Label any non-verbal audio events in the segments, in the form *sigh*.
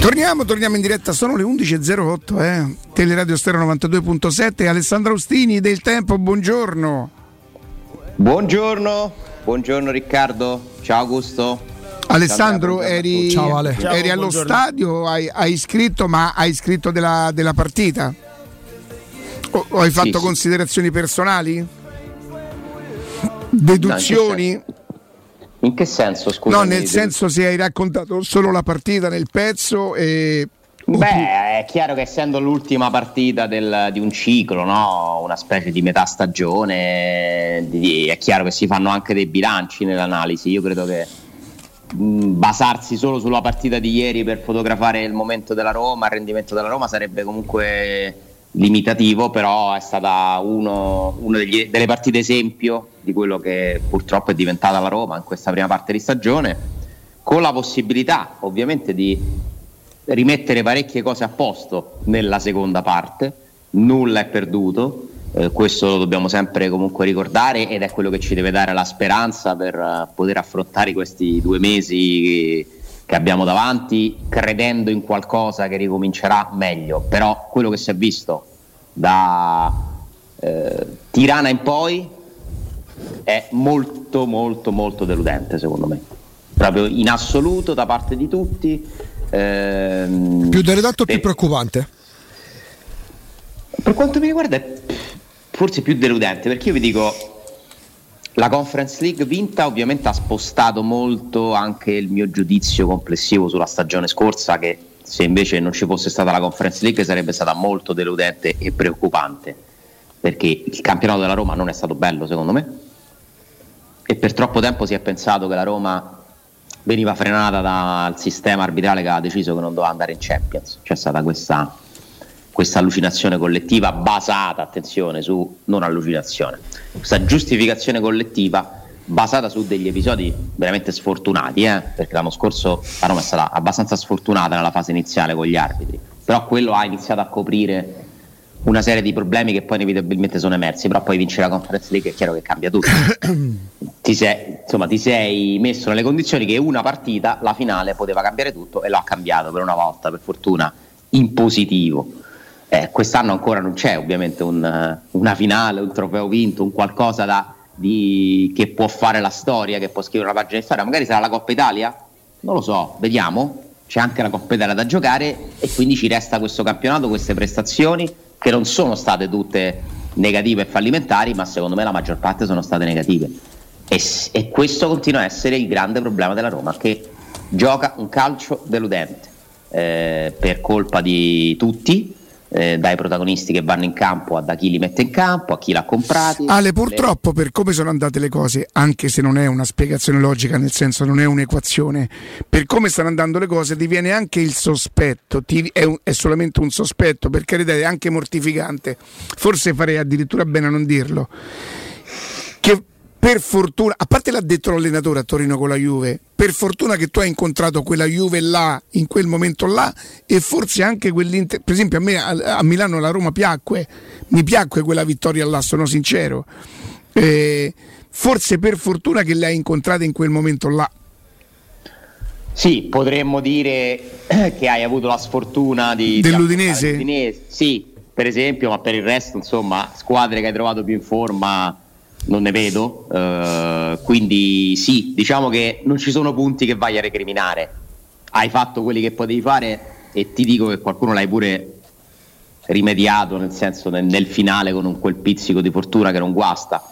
Torniamo, torniamo in diretta, sono le 11.08, eh. Teleradio Stereo 92.7, Alessandro Austini del Tempo, buongiorno. Buongiorno, buongiorno Riccardo, ciao Augusto. Alessandro, ciao, eri, ciao, Ale. eri ciao, allo stadio, hai, hai, scritto, ma hai scritto della, della partita? O, o, hai fatto sì, considerazioni sì. personali? Deduzioni? No, in che senso, scusa? No, nel senso se hai raccontato solo la partita nel pezzo e... Beh, è chiaro che essendo l'ultima partita del, di un ciclo, no? una specie di metà stagione, di, è chiaro che si fanno anche dei bilanci nell'analisi. Io credo che mh, basarsi solo sulla partita di ieri per fotografare il momento della Roma, il rendimento della Roma sarebbe comunque limitativo, però è stata una delle partite esempio di quello che purtroppo è diventata la Roma in questa prima parte di stagione, con la possibilità ovviamente di rimettere parecchie cose a posto nella seconda parte, nulla è perduto, eh, questo lo dobbiamo sempre comunque ricordare ed è quello che ci deve dare la speranza per uh, poter affrontare questi due mesi che abbiamo davanti credendo in qualcosa che ricomincerà meglio, però quello che si è visto da eh, Tirana in poi è molto molto molto deludente secondo me, proprio in assoluto da parte di tutti. Ehm, più deludente o più preoccupante? Per quanto mi riguarda è forse più deludente perché io vi dico la Conference League vinta ovviamente ha spostato molto anche il mio giudizio complessivo sulla stagione scorsa che se invece non ci fosse stata la Conference League sarebbe stata molto deludente e preoccupante perché il campionato della Roma non è stato bello secondo me. E per troppo tempo si è pensato che la Roma veniva frenata dal sistema arbitrale che ha deciso che non doveva andare in Champions. C'è stata questa questa allucinazione collettiva basata, attenzione, su non allucinazione, questa giustificazione collettiva basata su degli episodi veramente sfortunati, eh? perché l'anno scorso la Roma è stata abbastanza sfortunata nella fase iniziale con gli arbitri, però quello ha iniziato a coprire una serie di problemi che poi inevitabilmente sono emersi, però poi vincere la Conference League è chiaro che cambia tutto. *coughs* ti, sei, insomma, ti sei messo nelle condizioni che una partita, la finale, poteva cambiare tutto e lo ha cambiato per una volta, per fortuna, in positivo. Eh, quest'anno ancora non c'è ovviamente un, una finale, un trofeo vinto, un qualcosa da, di, che può fare la storia, che può scrivere una pagina di storia. Magari sarà la Coppa Italia? Non lo so, vediamo. C'è anche la Coppa Italia da giocare e quindi ci resta questo campionato, queste prestazioni che non sono state tutte negative e fallimentari, ma secondo me la maggior parte sono state negative. E, e questo continua a essere il grande problema della Roma, che gioca un calcio deludente eh, per colpa di tutti, eh, dai protagonisti che vanno in campo a da chi li mette in campo, a chi l'ha comprato. Ale, purtroppo per come sono andate le cose, anche se non è una spiegazione logica, nel senso non è un'equazione, per come stanno andando le cose ti viene anche il sospetto, ti, è, un, è, solamente un sospetto, per carità è anche mortificante, forse farei addirittura bene a non dirlo, che per fortuna, a parte l'ha detto l'allenatore a Torino con la Juve, per fortuna che tu hai incontrato quella Juve là, in quel momento là, e forse anche quell'Inter. Per esempio, a me a, a Milano la Roma piacque, mi piacque quella vittoria là, sono sincero. Eh, forse per fortuna che l'hai incontrata in quel momento là. Sì, potremmo dire che hai avuto la sfortuna di. Dell'Udinese? Di sì, per esempio, ma per il resto, insomma, squadre che hai trovato più in forma non ne vedo, uh, quindi sì, diciamo che non ci sono punti che vai a recriminare, hai fatto quelli che potevi fare e ti dico che qualcuno l'hai pure rimediato, nel senso nel, nel finale con un, quel pizzico di fortuna che non guasta,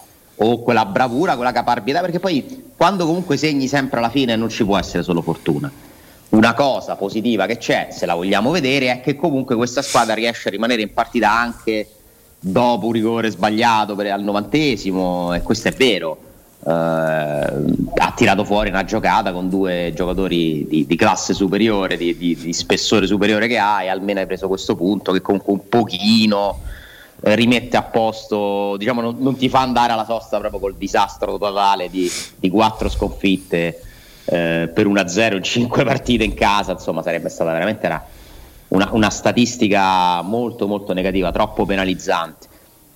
o quella bravura, quella caparbietà, perché poi quando comunque segni sempre alla fine non ci può essere solo fortuna. Una cosa positiva che c'è, se la vogliamo vedere, è che comunque questa squadra riesce a rimanere in partita anche dopo un rigore sbagliato per, al novantesimo, e questo è vero. Uh, ha tirato fuori una giocata con due giocatori di, di classe superiore, di, di, di, spessore superiore che ha, e almeno hai preso questo punto che comunque un pochino eh, rimette a posto, diciamo, non, non, ti fa andare alla sosta proprio col disastro totale di, quattro sconfitte eh, per 1-0 in cinque *laughs* partite in casa, insomma, sarebbe stata veramente una una, una statistica molto molto negativa, troppo penalizzante.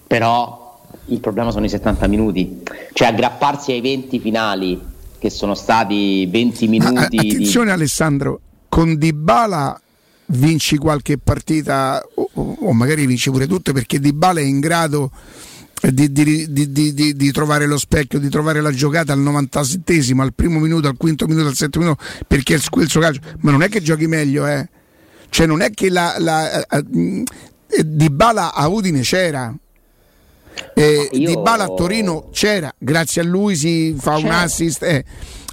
Però il problema sono i 70 minuti, cioè aggrapparsi ai 20 finali che sono stati 20 minuti. A, attenzione di... Alessandro, con Dybala vinci qualche partita o, o magari vinci pure tutte perché Di Bala è in grado di, di, di, di, trovare lo specchio, di trovare la giocata al 97 al primo minuto, al quinto minuto, al settimo minuto, perché è quel suo calcio. Ma non è che giochi meglio, eh. Cioè non è che la, la, la eh, Di Bala a Udine c'era. Eh, Io... Di Bala a Torino c'era, grazie a lui si fa c'era. un assist. Eh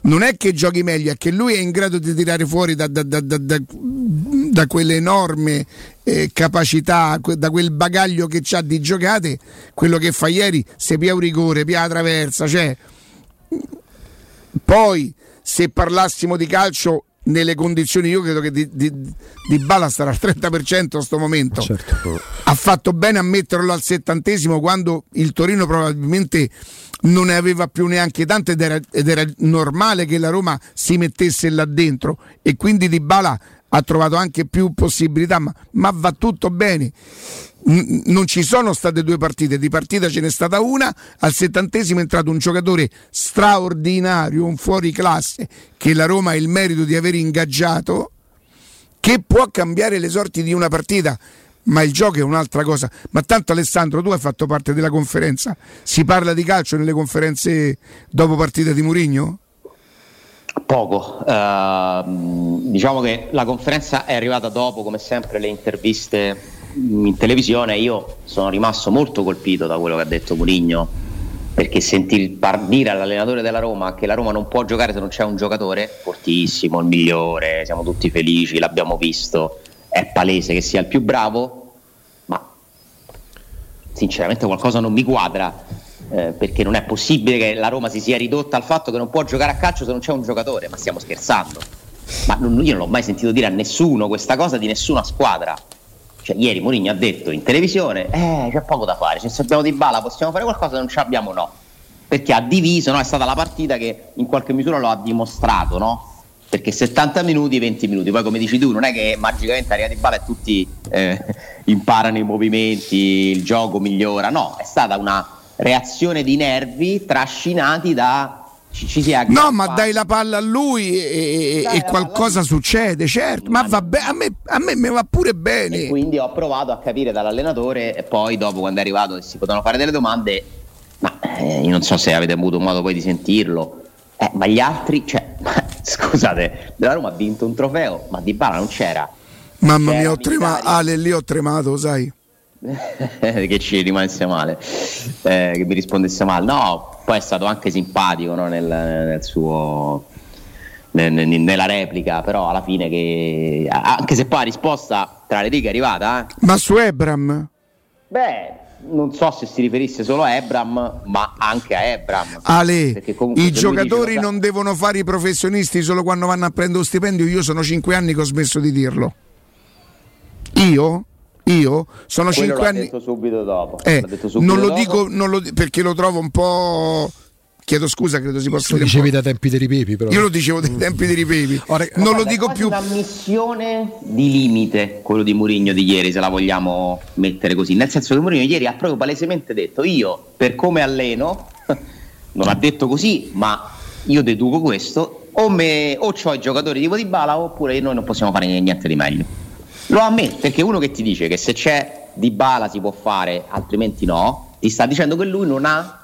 non è che giochi meglio, è che lui è in grado di tirare fuori da, da, da, da quell'enorme eh, capacità, da quel bagaglio che ha di giocate, quello che fa ieri, se pia un rigore, pia la traversa, cioè. Poi se parlassimo di calcio nelle condizioni, io credo che di, di, di Bala starà al 30% in questo momento. Certo. Ha fatto bene a metterlo al settantesimo quando il Torino probabilmente non ne aveva più neanche tante ed era, ed era normale che la Roma si mettesse là dentro e quindi Di Bala ha trovato anche più possibilità, ma, ma va tutto bene. Non ci sono state due partite, di partita ce n'è stata una, al settantesimo è entrato un giocatore straordinario, un fuori classe, che la Roma ha il merito di aver ingaggiato, che può cambiare le sorti di una partita ma il gioco è un'altra cosa. Ma tanto Alessandro, tu hai fatto parte della conferenza, si parla di calcio nelle conferenze dopo partita di Murigno? Poco, uh, diciamo che la conferenza è arrivata dopo, come sempre, le interviste in televisione. Io sono rimasto molto colpito da quello che ha detto Murigno, perché sentir dire all'allenatore della Roma che la Roma non può giocare se non c'è un giocatore fortissimo, il migliore, siamo tutti felici, l'abbiamo visto, è palese che sia il più bravo, ma sinceramente qualcosa non mi quadra eh, perché non è possibile che la Roma si sia ridotta al fatto che non può giocare a calcio se non c'è un giocatore, ma stiamo scherzando. Ma non, io non l'ho mai sentito dire a nessuno questa cosa di nessuna squadra. Cioè, ieri Mourinho ha detto in televisione: Eh, c'è poco da fare. Se abbiamo di bala possiamo fare qualcosa, non ce l'abbiamo, no. Perché ha diviso, no? È stata la partita che in qualche misura lo ha dimostrato, no? Perché 70 minuti, 20 minuti. Poi, come dici tu, non è che magicamente arriva di bala e tutti eh, *laughs* imparano i movimenti, il gioco migliora. No, è stata una reazione di nervi trascinati da ci, ci si No, ma dai la palla a lui e, e qualcosa succede, certo, ma, ma va be- a, me, a me mi va pure bene. E quindi ho provato a capire dall'allenatore e poi dopo quando è arrivato e si potevano fare delle domande, ma eh, io non so se avete avuto modo poi di sentirlo, eh, ma gli altri, cioè, *laughs* scusate, la Roma ha vinto un trofeo, ma Di Bala non c'era. Mamma c'era mia, ho tremato, Ale, lì ho tremato, sai. *laughs* che ci rimanesse male, eh, che mi rispondesse male. No, poi è stato anche simpatico no, nel, nel, suo, nel, nella replica, però alla fine che anche se poi la risposta tra le righe è arrivata. Eh. Ma su Ebram? Beh, non so se si riferisse solo a Ebram, ma anche a Ebram. Ale, i giocatori non da... devono fare i professionisti solo quando vanno a prendere lo stipendio. Io sono cinque anni che ho smesso di dirlo. Io io sono Quello 5 anni. Detto subito dopo. Eh, subito non lo dopo. dico non lo... perché lo trovo un po'. Chiedo scusa, credo si possa dire. Lo dicevi da tempi dei ripepi, però. Io lo dicevo dai tempi dei ripepi. Ora, non lo dico più. È una missione di limite, quello di Murigno di ieri, se la vogliamo mettere così. Nel senso che Murigno ieri ha proprio palesemente detto: Io, per come alleno, *laughs* non ha detto così, ma io deduco questo. O, me, o ho i giocatori tipo di Bala, oppure noi non possiamo fare niente di meglio. Lo ammette perché uno che ti dice che se c'è di bala si può fare, altrimenti no, ti sta dicendo che lui non ha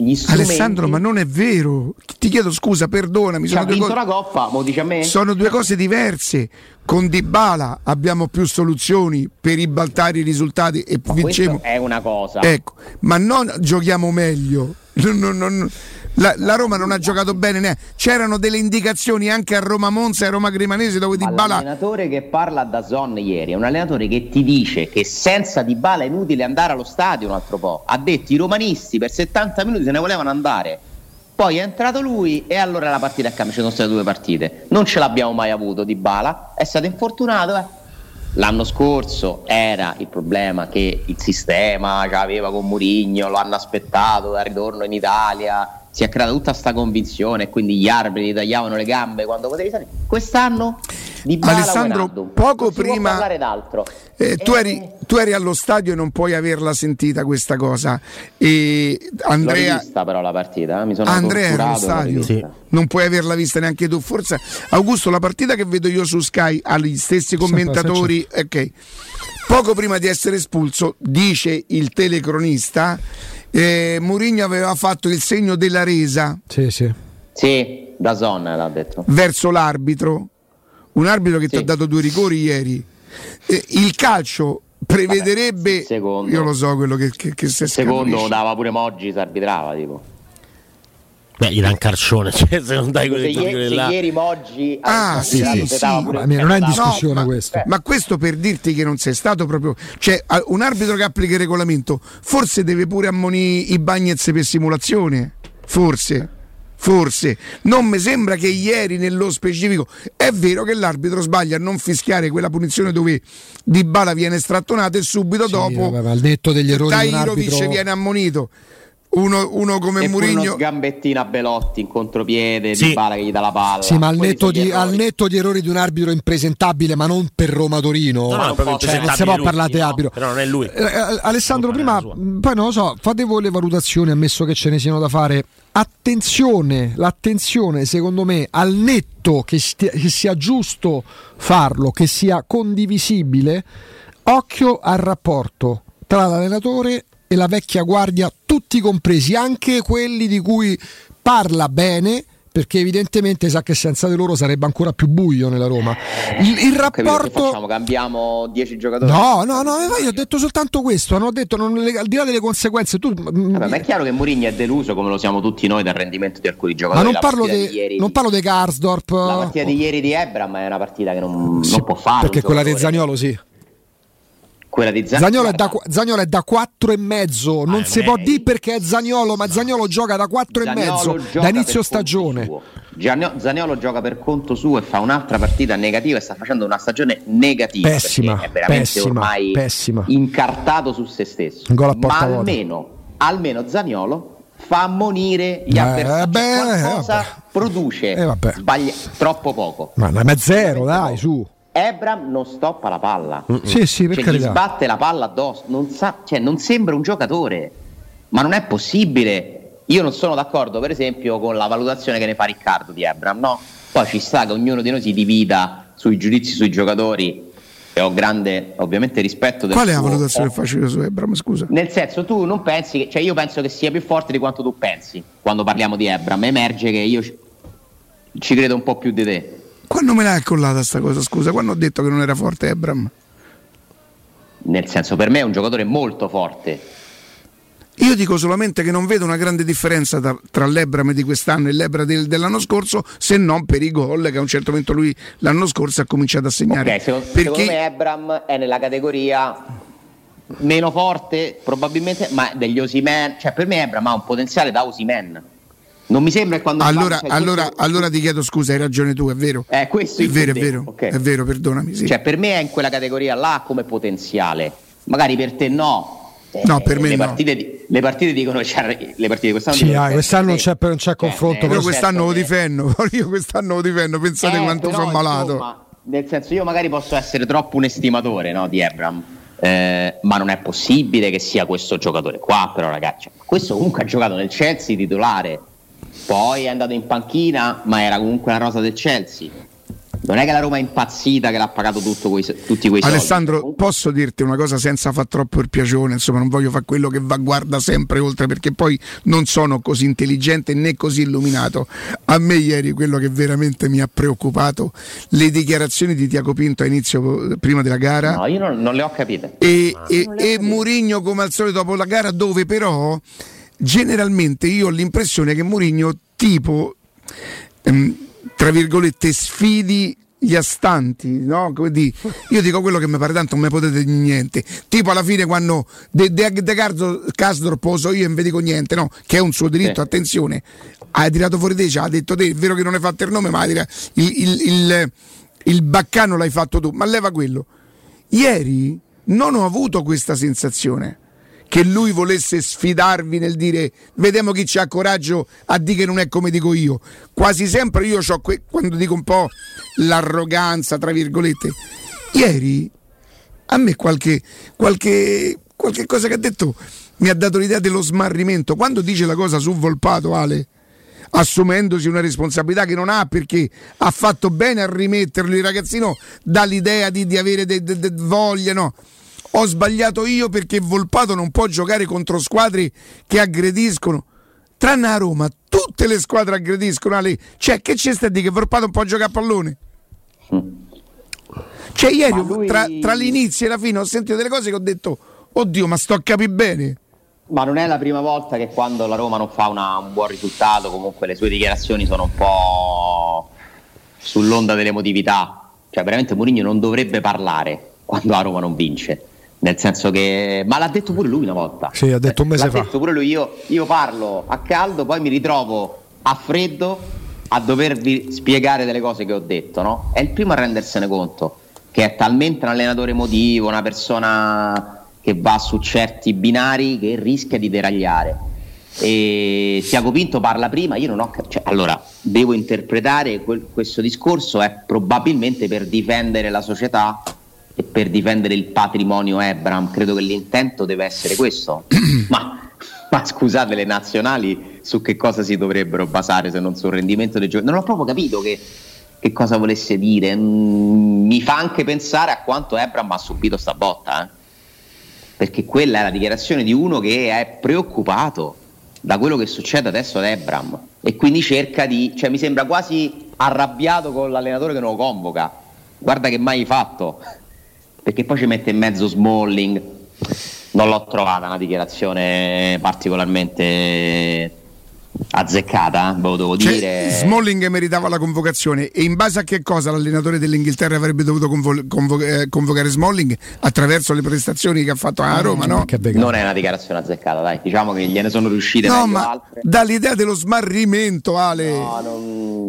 gli strumenti. Alessandro, ma non è vero. Ti chiedo scusa, perdonami. Sono, due, co- la coppa, lo dice a me. sono due cose diverse. Con Dybala abbiamo più soluzioni per ribaltare i risultati e ma vinciamo. È una cosa. Ecco, ma non giochiamo meglio. *laughs* Non, non, non, la, la, Roma non ha giocato bene neanche. C'erano delle indicazioni anche a Roma Monza e a Roma Cremanese dove Di Bala. L'allenatore che parla da Zon ieri è un allenatore che ti dice che senza Di Bala è inutile andare allo stadio un altro po'. Ha detto i romanisti per 70 minuti se ne volevano andare. Poi è entrato lui e allora la partita è cambiata. Ci sono state due partite. Non ce l'abbiamo mai avuto Di Bala. È stato infortunato. Eh. L'anno scorso era il problema che il sistema che aveva con Murigno, lo hanno aspettato dal ritorno in Italia si è creata tutta questa convinzione e quindi gli arbitri tagliavano le gambe quando potevi salire. Quest'anno Alessandro, poco prima eh, tu, eri, tu, eri, allo stadio e non puoi averla sentita questa cosa. E Andrea, L'ho vista però la partita, eh? mi sono Andrea era allo stadio, sì. non puoi averla vista neanche tu. Forse Augusto, la partita che vedo io su Sky ha gli stessi commentatori. Ok, poco prima di essere espulso, dice il telecronista. Eh, Mourinho aveva fatto il segno della resa. Sì, sì. Sì, da zona l'ha detto. Verso l'arbitro un arbitro che sì. ti ha dato due rigori ieri. Eh, il calcio prevederebbe secondo, io lo so quello che, che, che se secondo dava pure Moggi si arbitrava tipo Beh, gli dà un carcione, *laughs* cioè, se non dai quelli se, se là. ieri Moggi ah, sì, sì, sì. Ma non è in discussione no, questo. Ma, ma, questo per dirti che non sei stato proprio. Cioè, un arbitro che applica il regolamento forse deve pure ammonire i bagnets per simulazione. Forse forse. Non mi sembra che ieri nello specifico è vero che l'arbitro sbaglia a non fischiare quella punizione dove Di Bala viene strattonato e subito sì, dopo vabbè, al netto degli errori Tairovic arbitro... viene ammonito. Uno, uno, come e Murigno sgambettina a Belotti in contropiede sì. di Bala che gli dà la palla. Sì ma al netto, di, al netto, di, errori di un arbitro impresentabile ma non per Roma Torino. No, no, cioè, non si può parlare di arbitro. però non è lui. Eh, eh Alessandro prima poi non lo so fate voi le valutazioni ammesso che ce ne siano da fare. Attenzione l'attenzione secondo me al netto che, stia, che sia giusto farlo che sia condivisibile occhio al rapporto tra l'allenatore e la vecchia guardia, tutti compresi, anche quelli di cui parla bene perché evidentemente sa che senza di loro sarebbe ancora più buio nella Roma. Il, il rapporto. Facciamo? Cambiamo 10 giocatori? No, no, no, io ho detto soltanto questo. Hanno detto, non, al di là delle conseguenze, tu. Mm, Vabbè, ma è chiaro che Mourinho è deluso, come lo siamo tutti noi, dal rendimento di alcuni giocatori. Ma non parlo, de, di non parlo di Karsdorp. La partita di ieri di Ebram è una partita che non, sì, non può fare. Perché quella di Zagnolo, sì quella di Zagnolo. Zagnolo è da, Zagnolo è da 4 e mezzo, non ah, si può dire perché è Zagnolo, ma Zagnolo gioca da 4 e mezzo da inizio stagione. Zagnolo gioca per conto suo e fa un'altra partita negativa e sta facendo una stagione negativa. Pessima, è veramente pessima, ormai pessima. incartato su se stesso. Ma almeno, almeno Zagnolo fa ammonire gli eh, avversari. Beh, qualcosa eh, produce, eh, sbaglia troppo poco. Ma, ma zero, dai, su. Ebram non stoppa la palla. Mm-mm. Sì, sì, per cioè, carità. gli sbatte la palla addosso, non, sa, cioè, non sembra un giocatore, ma non è possibile. Io non sono d'accordo, per esempio, con la valutazione che ne fa Riccardo di Ebram, no? Poi ci sta che ognuno di noi si divida sui giudizi sui giocatori e ho grande ovviamente rispetto del Qual è la valutazione che faccio io su Ebram, scusa? Nel senso, tu non pensi che, cioè io penso che sia più forte di quanto tu pensi quando parliamo di Ebram, emerge che io ci credo un po' più di te. Quando me l'hai accollata sta cosa, scusa? Quando ho detto che non era forte Ebram? Nel senso, per me è un giocatore molto forte. Io dico solamente che non vedo una grande differenza tra, tra l'Ebram di quest'anno e l'Ebra del, dell'anno scorso, se non per i gol che a un certo momento lui l'anno scorso ha cominciato a segnare. Okay, secondo, Perché... secondo me Ebram è nella categoria meno forte probabilmente, ma degli Osimen, cioè per me Ebram ha un potenziale da Osimen non mi sembra quando allora, allora, questo... allora ti chiedo scusa, hai ragione tu, è vero. Eh, questo è vero, è vero, okay. è vero, perdonami. Sì. Cioè, per me è in quella categoria là come potenziale. Magari per te no. No, per me le no. Partite di, le partite dicono cioè, le partite di quest'anno. Sì, ah, quest'anno non c'è, non c'è confronto. Eh, io quest'anno lo difendo. *laughs* Io quest'anno lo difendo. Pensate eh, quanto però, sono malato. Insomma, nel senso, io magari posso essere troppo un estimatore no, di Ebram. Eh, ma non è possibile che sia questo giocatore qua. Però, ragazzi, questo comunque ha giocato nel Chelsea titolare poi è andato in panchina, ma era comunque la rosa del Chelsea. Non è che la Roma è impazzita che l'ha pagato quei, tutti quei soldi. Alessandro, posso dirti una cosa senza far troppo il piacione, insomma, non voglio fare quello che va guarda sempre oltre perché poi non sono così intelligente né così illuminato. A me ieri quello che veramente mi ha preoccupato le dichiarazioni di Tiago Pinto a inizio prima della gara. No, io non, non le ho capite. E, e, e Murigno come al solito dopo la gara dove però generalmente io ho l'impressione che Mourinho tipo ehm, tra virgolette sfidi gli astanti, no? Io dico quello che mi pare tanto, non mi potete dire niente. Tipo alla fine quando De, De, De Castro poso io e non vi dico niente, no? Che è un suo diritto, sì. attenzione. Hai tirato fuori te, ha detto te, è vero che non hai fatto il nome, ma il, il, il, il baccano l'hai fatto tu, ma leva quello. Ieri non ho avuto questa sensazione che lui volesse sfidarvi nel dire vediamo chi c'ha coraggio a dire che non è come dico io. Quasi sempre io ho que- quando dico un po' l'arroganza, tra virgolette. Ieri a me qualche, qualche, qualche cosa che ha detto mi ha dato l'idea dello smarrimento. Quando dice la cosa su Volpato, Ale, assumendosi una responsabilità che non ha perché ha fatto bene a rimetterlo, il ragazzino dà l'idea di, di avere de, de, de voglia, no? Ho sbagliato io perché Volpato non può giocare contro squadre che aggrediscono. Tranne a Roma, tutte le squadre aggrediscono. Ale. Cioè, che c'è sta di che Volpato non può giocare a pallone? Cioè, ieri lui... tra, tra l'inizio e la fine ho sentito delle cose che ho detto, oddio, ma sto a capire bene. Ma non è la prima volta che quando la Roma non fa una, un buon risultato, comunque le sue dichiarazioni sono un po' sull'onda dell'emotività. Cioè, veramente Mourinho non dovrebbe parlare quando la Roma non vince. Nel senso che. Ma l'ha detto pure lui una volta. Sì, ha detto un mese l'ha fa. Detto pure lui. Io, io parlo a caldo, poi mi ritrovo a freddo a dovervi spiegare delle cose che ho detto, no? È il primo a rendersene conto che è talmente un allenatore emotivo, una persona che va su certi binari che rischia di deragliare. E Tiago Pinto parla prima, io non ho cioè, allora devo interpretare quel, questo discorso è probabilmente per difendere la società per difendere il patrimonio Ebram, credo che l'intento deve essere questo. *coughs* ma, ma, scusate, le nazionali su che cosa si dovrebbero basare se non sul rendimento dei giocatori? Non ho proprio capito che, che cosa volesse dire. Mm, mi fa anche pensare a quanto Ebram ha subito sta botta, eh? perché quella è la dichiarazione di uno che è preoccupato da quello che succede adesso ad Ebram e quindi cerca di, cioè mi sembra quasi arrabbiato con l'allenatore che non lo convoca. Guarda che mai fatto, perché poi ci mette in mezzo Smalling. Non l'ho trovata una dichiarazione particolarmente azzeccata, ve lo devo cioè, dire. Smalling meritava la convocazione e in base a che cosa l'allenatore dell'Inghilterra avrebbe dovuto convo- convo- eh, convocare Smalling attraverso le prestazioni che ha fatto a Roma, no? Non è una dichiarazione azzeccata, dai, diciamo che gliene sono riuscite no, ma altre. Dall'idea dello smarrimento, Ale. No, non...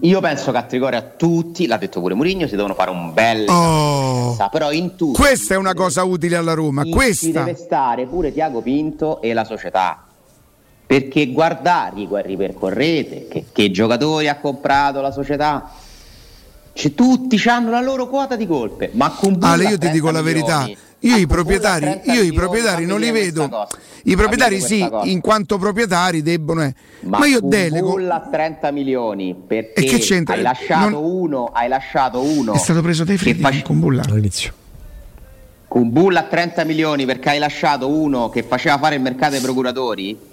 Io penso che a Tricore a tutti, l'ha detto pure Mourinho, si devono fare un bel oh, però in tutti. Questa è una cosa utile alla Roma, questa. Ci deve stare pure Tiago Pinto e la società perché guardate, ripercorrete che, che giocatori ha comprato la società, cioè, tutti hanno la loro quota di colpe, ma con Ale, io ti dico la verità. Io i proprietari, io i proprietari non li vedo. I proprietari sì, cosa. in quanto proprietari debbono. Eh. Ma, ma io delego. a 30 milioni perché e che c'entra? hai lasciato non... uno, hai lasciato uno. È stato preso dai freddi face... con Bulla all'inizio. Con Bulla a 30 milioni perché hai lasciato uno che faceva fare il mercato ai procuratori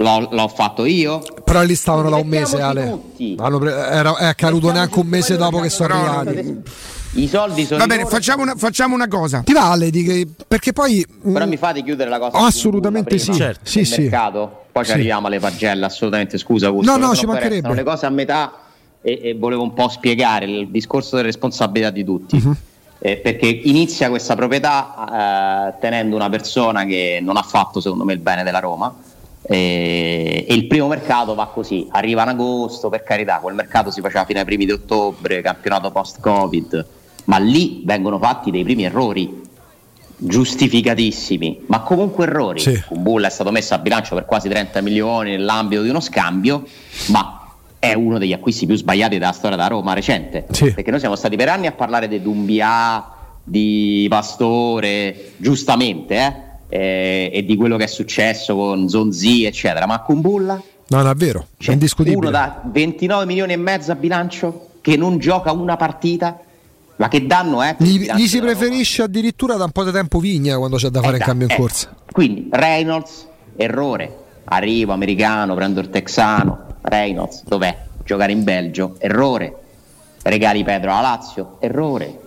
L'ho, l'ho, fatto io. Però lì stavano da un mese, Ale. Pre- era, è accaduto neanche un mese dopo che sono arrivati. I soldi sono. Va bene, facciamo una, facciamo una, cosa. Ti vale di perché poi. Però mi fate chiudere la cosa. Assolutamente sì. Certo. sì, sì. mercato. Poi sì. ci arriviamo alle pagelle. Assolutamente scusa. Augusto, no, no, ci mancherebbe. Sono le cose a metà e, e, volevo un po' spiegare il discorso delle responsabilità di tutti. Uh-huh. Eh, perché inizia questa proprietà eh, tenendo una persona che non ha fatto, secondo me, il bene della Roma e, e, il primo mercato va così, arriva in agosto, per carità, quel mercato si faceva fino ai primi di ottobre, campionato post-Covid, ma lì vengono fatti dei primi errori giustificatissimi, ma comunque errori. Sì. Kumbulla è stato messo a bilancio per quasi 30 milioni nell'ambito di uno scambio, ma è uno degli acquisti più sbagliati della storia da Roma recente, sì. perché noi siamo stati per anni a parlare di Dumbia, di Pastore, giustamente, eh? Eh, e di quello che è successo con Zonzi, eccetera. Ma con Bulla? No, no, è vero, cioè, è indiscutibile. Uno da 29 milioni e mezzo a bilancio che non gioca una partita. Ma che danno è? Gli, gli si preferisce addirittura da un po' di tempo Vigna quando c'è da fare eh, il cambio in eh. corsa. Quindi Reynolds, errore. Arrivo americano, prendo il texano. Reynolds, dov'è? Giocare in Belgio, errore. Regali Pedro alla Lazio, errore.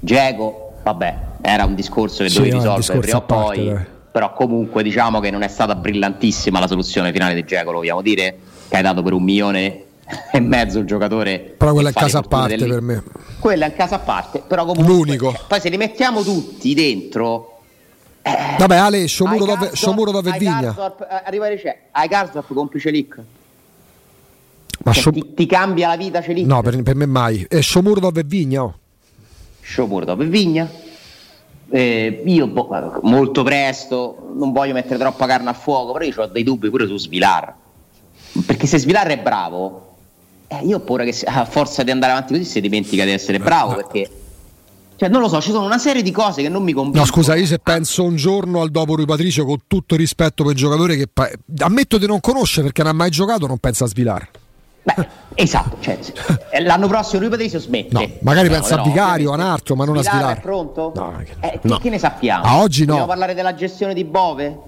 Diego, vabbè, era un discorso che sì, dovevi risolvere prima o poi, parte, però comunque diciamo che non è stata brillantissima la soluzione finale di Geco, lo vogliamo dire, che hai dato per un milione e mezzo il giocatore. Però quella è casa a parte delle... per me. Quella è in casa a parte, però comunque... L'unico. Poi se li mettiamo tutti dentro... Eh, Vabbè Ale, Sciomuro dove, Sciomuro dove Vigna? Eh, arriva c'è, hai Garzorp complice Celic. Ma cioè, Sciom... ti, ti, cambia la vita Celic? No, per, per me mai. E Sciomuro dove Vigna? Oh. Sciomuro dove Vigna? Eh, io boh, molto presto, non voglio mettere troppa carne al fuoco, però io ho dei dubbi pure su Svilar. Perché se Svilar è bravo, eh, io ho paura che a forza di andare avanti così si dimentica di essere bravo perché cioè, non lo so, ci sono una serie di cose che non mi convincono. No, scusa, io se penso un giorno al dopo Rui Patricio, con tutto il rispetto per il giocatore che pa- ammetto di non conoscere perché non ha mai giocato, non pensa a svilare. Beh, esatto, cioè, *laughs* l'anno prossimo Rui Patricio smette. No, magari no, pensa a Vicario, a un altro, ma non a svilare. è pronto? No, eh, no. Che, ne sappiamo? A oggi no. Dobbiamo parlare della gestione di Bove?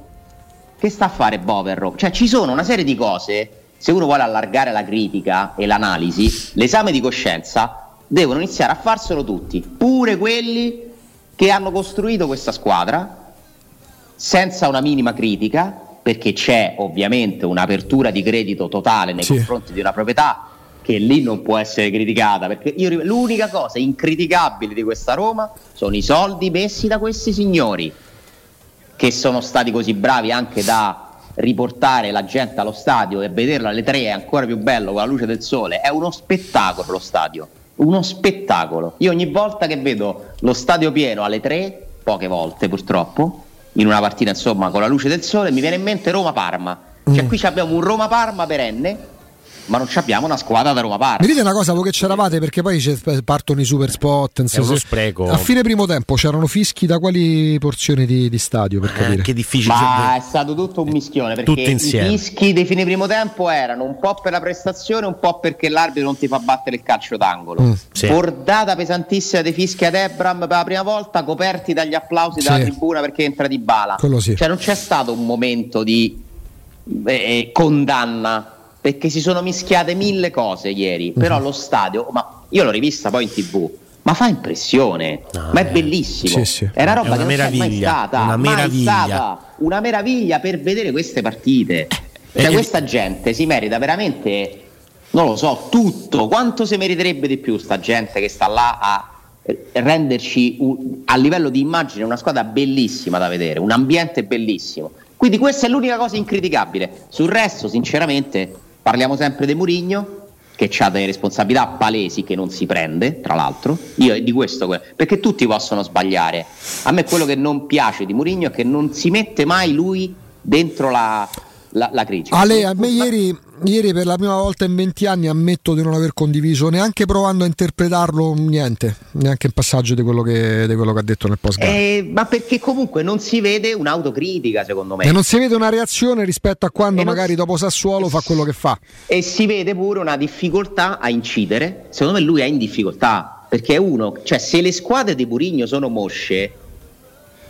Che sta a fare Bove a Roma? Cioè, ci sono una serie di cose, se uno vuole allargare la critica e l'analisi, l'esame di coscienza devono iniziare a farselo tutti, pure quelli che hanno costruito questa squadra senza una minima critica, perché c'è ovviamente un'apertura di credito totale nei sì. confronti di una proprietà che lì non può essere criticata, perché io, l'unica cosa incriticabile di questa Roma sono i soldi messi da questi signori, che sono stati così bravi anche da riportare la gente allo stadio e vederla alle tre è ancora più bello con la luce del sole, è uno spettacolo lo stadio uno spettacolo. Io ogni volta che vedo lo stadio pieno alle tre, poche volte purtroppo, in una partita insomma con la luce del sole, mi viene in mente Roma-Parma. Cioè mm. qui abbiamo un Roma-Parma perenne ma non abbiamo una squadra da Roma Parma. Mi dite una cosa, voi che c'eravate perché poi partono i super spot. È uno spreco. A fine primo tempo c'erano fischi da quali porzioni di, di stadio? Per eh, capire? Eh, che difficile. Ma è stato tutto un mischione perché i fischi dei fine primo tempo erano un po' per la prestazione, un po' perché l'arbitro non ti fa battere il calcio d'angolo. Mm, sì. Bordata pesantissima dei fischi ad Ebram per la prima volta, coperti dagli applausi sì. dalla tribuna perché entra di bala. Sì. Cioè non c'è stato un momento di eh, condanna perché si sono mischiate mille cose ieri, però uh-huh. lo stadio, ma io l'ho rivista poi in tv, ma fa impressione, no, ma è eh. bellissimo. Sì, sì. È una roba è una che non è mai stata, una meraviglia. Stata, una meraviglia per vedere queste partite. Cioè, eh, questa gente si merita veramente, non lo so, tutto. Quanto si meriterebbe di più sta gente che sta là a renderci un, a livello di immagine una squadra bellissima da vedere, un ambiente bellissimo. Quindi questa è l'unica cosa incriticabile. Sul resto, sinceramente, Parliamo sempre di Murigno, che ha delle responsabilità palesi che non si prende, tra l'altro. Io di questo, perché tutti possono sbagliare. A me quello che non piace di Murigno è che non si mette mai lui dentro la, la, la critica. Ale, a me ieri, ieri, per la prima volta in 20 anni ammetto di non aver condiviso neanche provando a interpretarlo niente, neanche il passaggio di quello che, di quello che ha detto nel post eh, ma perché comunque non si vede un'autocritica secondo me. E non si vede una reazione rispetto a quando magari si... dopo Sassuolo fa quello che fa. E si vede pure una difficoltà a incidere. Secondo me lui è in difficoltà perché è uno, cioè se le squadre di Burigno sono mosce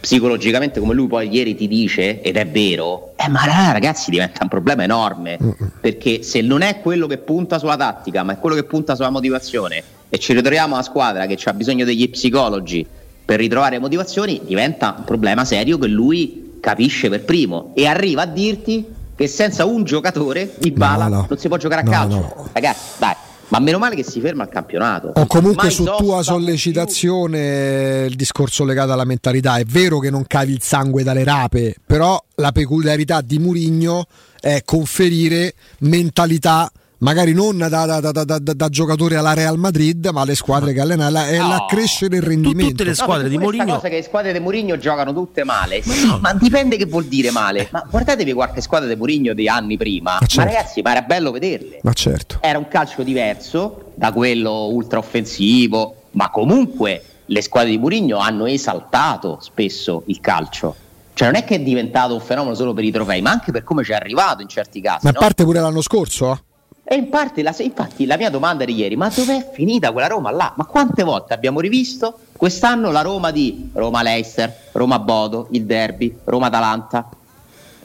psicologicamente come lui poi ieri ti dice, ed è vero, eh, ma ragazzi diventa un problema enorme, perché se non è quello che punta sulla tattica, ma è quello che punta sulla motivazione, e ci ritroviamo una squadra che ha bisogno degli psicologi per ritrovare motivazioni, diventa un problema serio che lui capisce per primo. E arriva a dirti che senza un giocatore di bala no, no. non si può giocare a no, calcio. Ragazzi, dai ma meno male che si ferma il campionato. O comunque su tua sollecitazione più. il discorso legato alla mentalità. È vero che non cavi il sangue dalle rape, però la peculiarità di Murigno è conferire mentalità magari non da, da, da, da, giocatore alla Real Madrid, ma alle squadre che allena è no. la crescere il rendimento. Tutte le squadre no, di Mourinho. cosa che le squadre di Mourinho giocano tutte male. Ma, no. ma, dipende che vuol dire male. Ma guardatevi qualche squadra di Mourinho di anni prima. Ma, certo. ma ragazzi, ma era bello vederle. Ma certo. Era un calcio diverso da quello ultra offensivo, ma comunque le squadre di Mourinho hanno esaltato spesso il calcio. Cioè non è che è diventato un fenomeno solo per i trofei, ma anche per come ci è arrivato in certi casi. Ma a parte pure l'anno scorso? E in parte la, infatti la mia domanda di ieri, ma dov'è finita quella Roma là? Ma quante volte abbiamo rivisto quest'anno la Roma di Roma-Leicester, Roma-Bodo, il derby, Roma-Atalanta?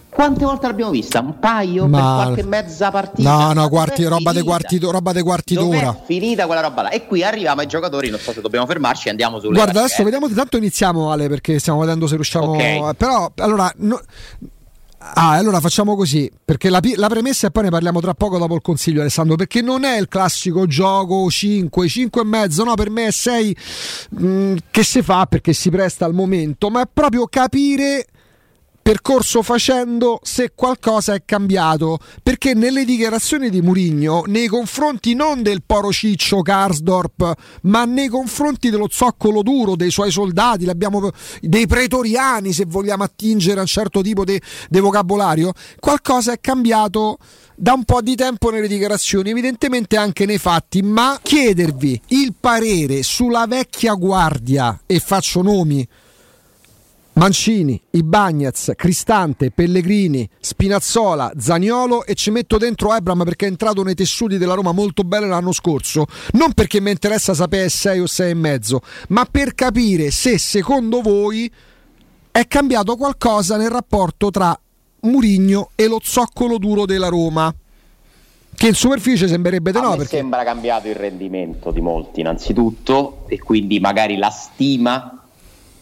Quante volte l'abbiamo vista? Un paio ma... per qualche mezza partita? No, no, quarti, roba dei quarti, roba dei quarti d'ora. finita quella roba là. E qui arriviamo ai giocatori, non so se dobbiamo fermarci, andiamo sulle Guarda, adesso vediamo, tanto iniziamo Ale perché stiamo vedendo se riusciamo... Okay. Però, allora... No... Ah, allora facciamo così, perché la, la, premessa e poi ne parliamo tra poco dopo il consiglio Alessandro, perché non è il classico gioco 5, 5 e mezzo, no, per me è 6 mh, mm, che si fa perché si presta al momento, ma è proprio capire percorso facendo se qualcosa è cambiato, perché nelle dichiarazioni di Murigno, nei confronti non del poro ciccio Karsdorp, ma nei confronti dello zoccolo duro dei suoi soldati, dei pretoriani, se vogliamo attingere a un certo tipo di vocabolario, qualcosa è cambiato da un po' di tempo nelle dichiarazioni, evidentemente anche nei fatti, ma chiedervi il parere sulla vecchia guardia, e faccio nomi, Mancini, Ibagnez, Cristante, Pellegrini, Spinazzola, Zaniolo e ci metto dentro Ebram perché è entrato nei tessuti della Roma molto bene l'anno scorso, non perché mi interessa sapere 6 o 6 e mezzo, ma per capire se secondo voi è cambiato qualcosa nel rapporto tra Murigno e lo zoccolo duro della Roma. Che in superficie sembrerebbe di no. Perché sembra cambiato il rendimento di molti, innanzitutto, e quindi magari la stima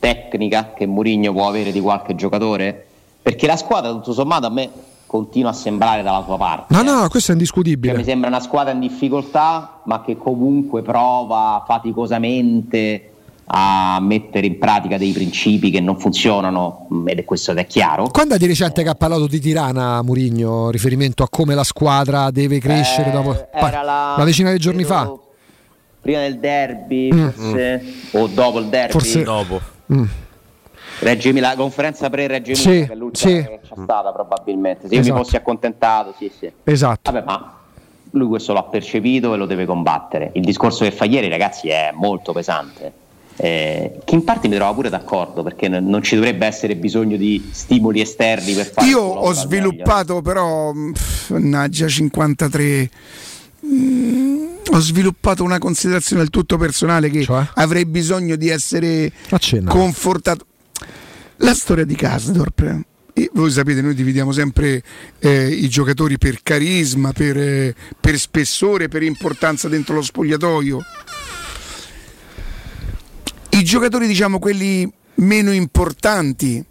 tecnica che Murigno può avere di qualche giocatore. Perché la squadra, tutto sommato, a me continua a sembrare dalla tua parte. No, no, questo è indiscutibile. Cioè, mi sembra una squadra in difficoltà, ma che comunque prova faticosamente a mettere in pratica dei principi che non funzionano mm, ed è questo ed è chiaro. Quando è di recente che ha parlato di Tirana Murigno, riferimento a come la squadra deve crescere eh, dopo era la, una decina di giorni fa? Prima del derby, mm. forse, mm. o dopo il derby? Forse dopo. Mm. Reggio Emilia, conferenza pre-Reggio Emilia, sì, che è l'ultima sì. che c'è stata probabilmente. Se esatto. io mi fossi accontentato, sì, sì. Esatto. Vabbè, ma lui questo l'ha percepito e lo deve combattere. Il discorso che fa ieri, ragazzi, è molto pesante eh, che in parte mi trovo pure d'accordo perché n- non ci dovrebbe essere bisogno di stimoli esterni per fare io ho sviluppato però mannaggia 53 mm, ho sviluppato una considerazione del tutto personale che cioè? avrei bisogno di essere confortato. La storia di Kasdorp. E voi sapete, noi dividiamo sempre eh, i giocatori per carisma, per, eh, per spessore, per importanza dentro lo spogliatoio. I giocatori, diciamo, quelli meno importanti,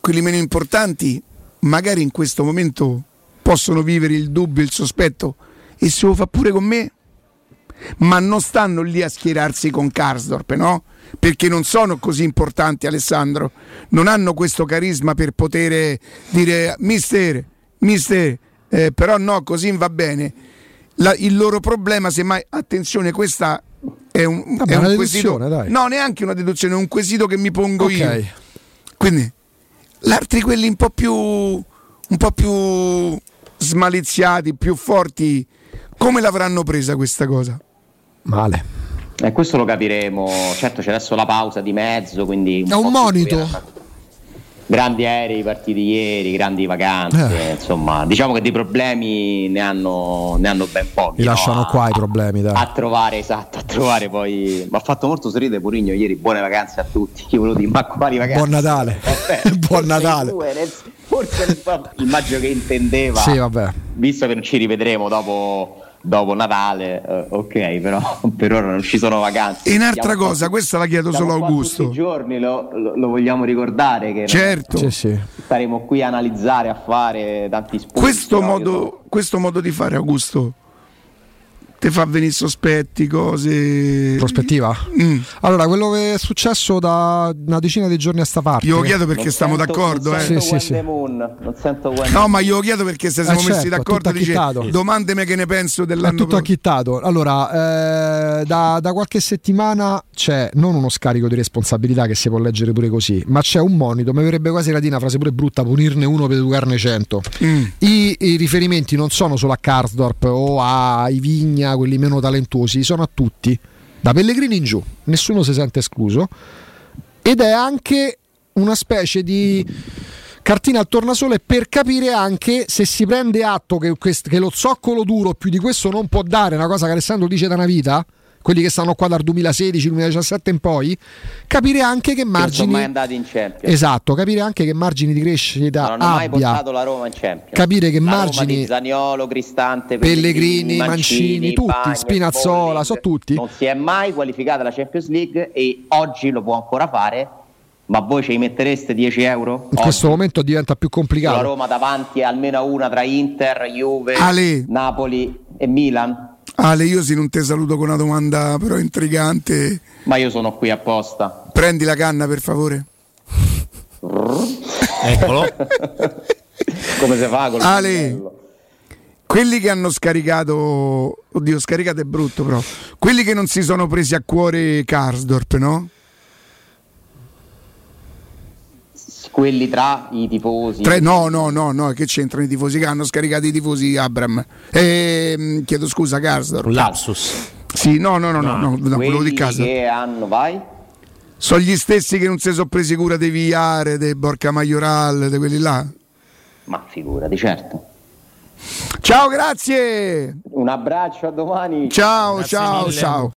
quelli meno importanti, magari in questo momento possono vivere il dubbio, il sospetto, e se lo fa pure con me? Ma non stanno lì a schierarsi con Karsdorp, no? Perché non sono così importanti, Alessandro. Non hanno questo carisma per poter dire, mister, mister, eh, però no, così va bene. La, il loro problema, semmai, attenzione, questa è un, Vabbè, è un quesito. Dai. No, neanche una deduzione, è un quesito che mi pongo okay. io. Quindi, l'altri quelli un po' più un po' più smaliziati, più forti, come l'avranno presa questa cosa? Male. E questo lo capiremo. Certo, c'è adesso la pausa di mezzo, quindi un è un monito grandi aerei partiti ieri, grandi vacanze, eh. insomma, diciamo che dei problemi ne hanno, ne hanno ben pochi. Li no? lasciano a, qua i problemi, dai. A trovare, esatto, a trovare poi... Mi ha fatto molto sorridere Purigno ieri, buone vacanze a tutti, io volevo dire, ma quali vacanze? Buon Natale, vabbè, *laughs* buon Natale. forse immagino che intendeva, sì, vabbè. visto che non ci rivedremo dopo dopo Natale, eh, ok, però *laughs* per ora non ci sono vacanze. E un'altra cosa, quasi, questa la chiedo solo a Augusto. Tutti i giorni lo, lo, lo, vogliamo ricordare che certo. Sì, sì. staremo qui a analizzare, a fare tanti spunti. Questo, modo, questo modo di fare, Augusto, ti fa venire sospetti, cose. Prospettiva? Mm. Allora, quello che è successo da una decina di giorni a sta parte. Io lo chiedo perché non stiamo sento, d'accordo. Non eh. sì, sì, Moon, non sento no, ma io lo chiedo perché se siamo eh certo, messi d'accordo. Dice, domandami che ne penso dell'anno. È tutto acchittato. Allora, eh, da, da, qualche settimana c'è non uno scarico di responsabilità che si può leggere pure così, ma c'è un monito. Mi verrebbe quasi la dire una frase pure brutta: punirne uno per educarne cento. Mm. I, I, riferimenti non sono solo a Karsdorp o a Ivigna quelli meno talentuosi, sono a tutti, da Pellegrini in giù, nessuno si sente escluso, ed è anche una specie di cartina al tornasole per capire anche se si prende atto che, che lo zoccolo duro più di questo non può dare, una cosa che Alessandro dice da una vita, quelli che stanno qua dal 2016-2017 in poi, capire anche che margini. Non sono mai andati in Champions. Esatto, capire anche che margini di crescita. non ha mai portato la Roma in Champions. Capire che la margini. Zaniolo, Cristante, Pellegrini, Pellegrini Mancini, Mancini, tutti, Bagno, Spinazzola, so tutti. Non si è mai qualificata la Champions League e oggi lo può ancora fare. Ma voi ci mettereste 10 euro? In oggi? questo momento diventa più complicato. La Roma davanti almeno una tra Inter, Juve, Ale. Napoli e Milan. Ale, io sì non ti saluto con una domanda però intrigante. Ma io sono qui apposta. Prendi la canna per favore. *laughs* Eccolo. Come si fa con Ale, quelli che hanno scaricato, oddio, scaricato è brutto, però quelli che non si sono presi a cuore Karsdorp, no? Quelli tra i tifosi. Tre, no, no, no, no, che c'entrano i tifosi che hanno scaricato i tifosi Abram. Eh, chiedo scusa, Karsdorp. Un lapsus. Sì, no, no, no, no, no, no quelli di casa. che hanno, vai. Sono gli stessi che non si sono presi cura dei Viare, dei Borca Majoral, di quelli là? Ma figurati, certo. Ciao, grazie. Un abbraccio a domani. Ciao, Grazie ciao, mille. ciao.